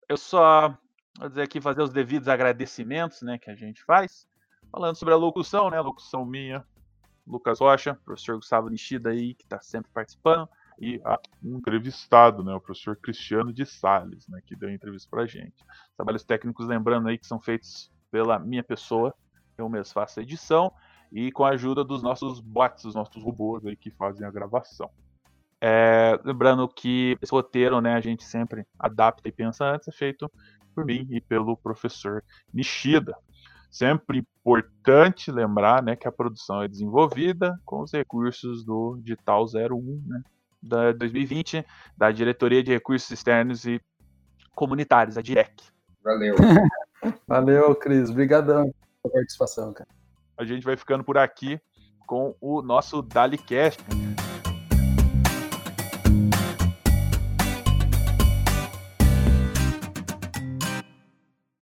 Eu só vou dizer aqui fazer os devidos agradecimentos, né, que a gente faz, falando sobre a locução, né, a locução minha, Lucas Rocha, professor Gustavo Nishida aí, que está sempre participando, e a, um entrevistado, né, o professor Cristiano de Sales, né, que deu entrevista para a gente. Trabalhos técnicos, lembrando aí que são feitos pela minha pessoa, eu mesmo faço a edição, e com a ajuda dos nossos bots, dos nossos robôs aí que fazem a gravação. É, lembrando que esse roteiro, né, a gente sempre adapta e pensa antes, é feito por mim e pelo professor Nishida. Sempre importante lembrar né, que a produção é desenvolvida com os recursos do Digital 01, né, da 2020, da Diretoria de Recursos Externos e Comunitários, a DIREC. Valeu. Valeu, Cris. Obrigadão pela participação, cara. A gente vai ficando por aqui com o nosso DaliCast.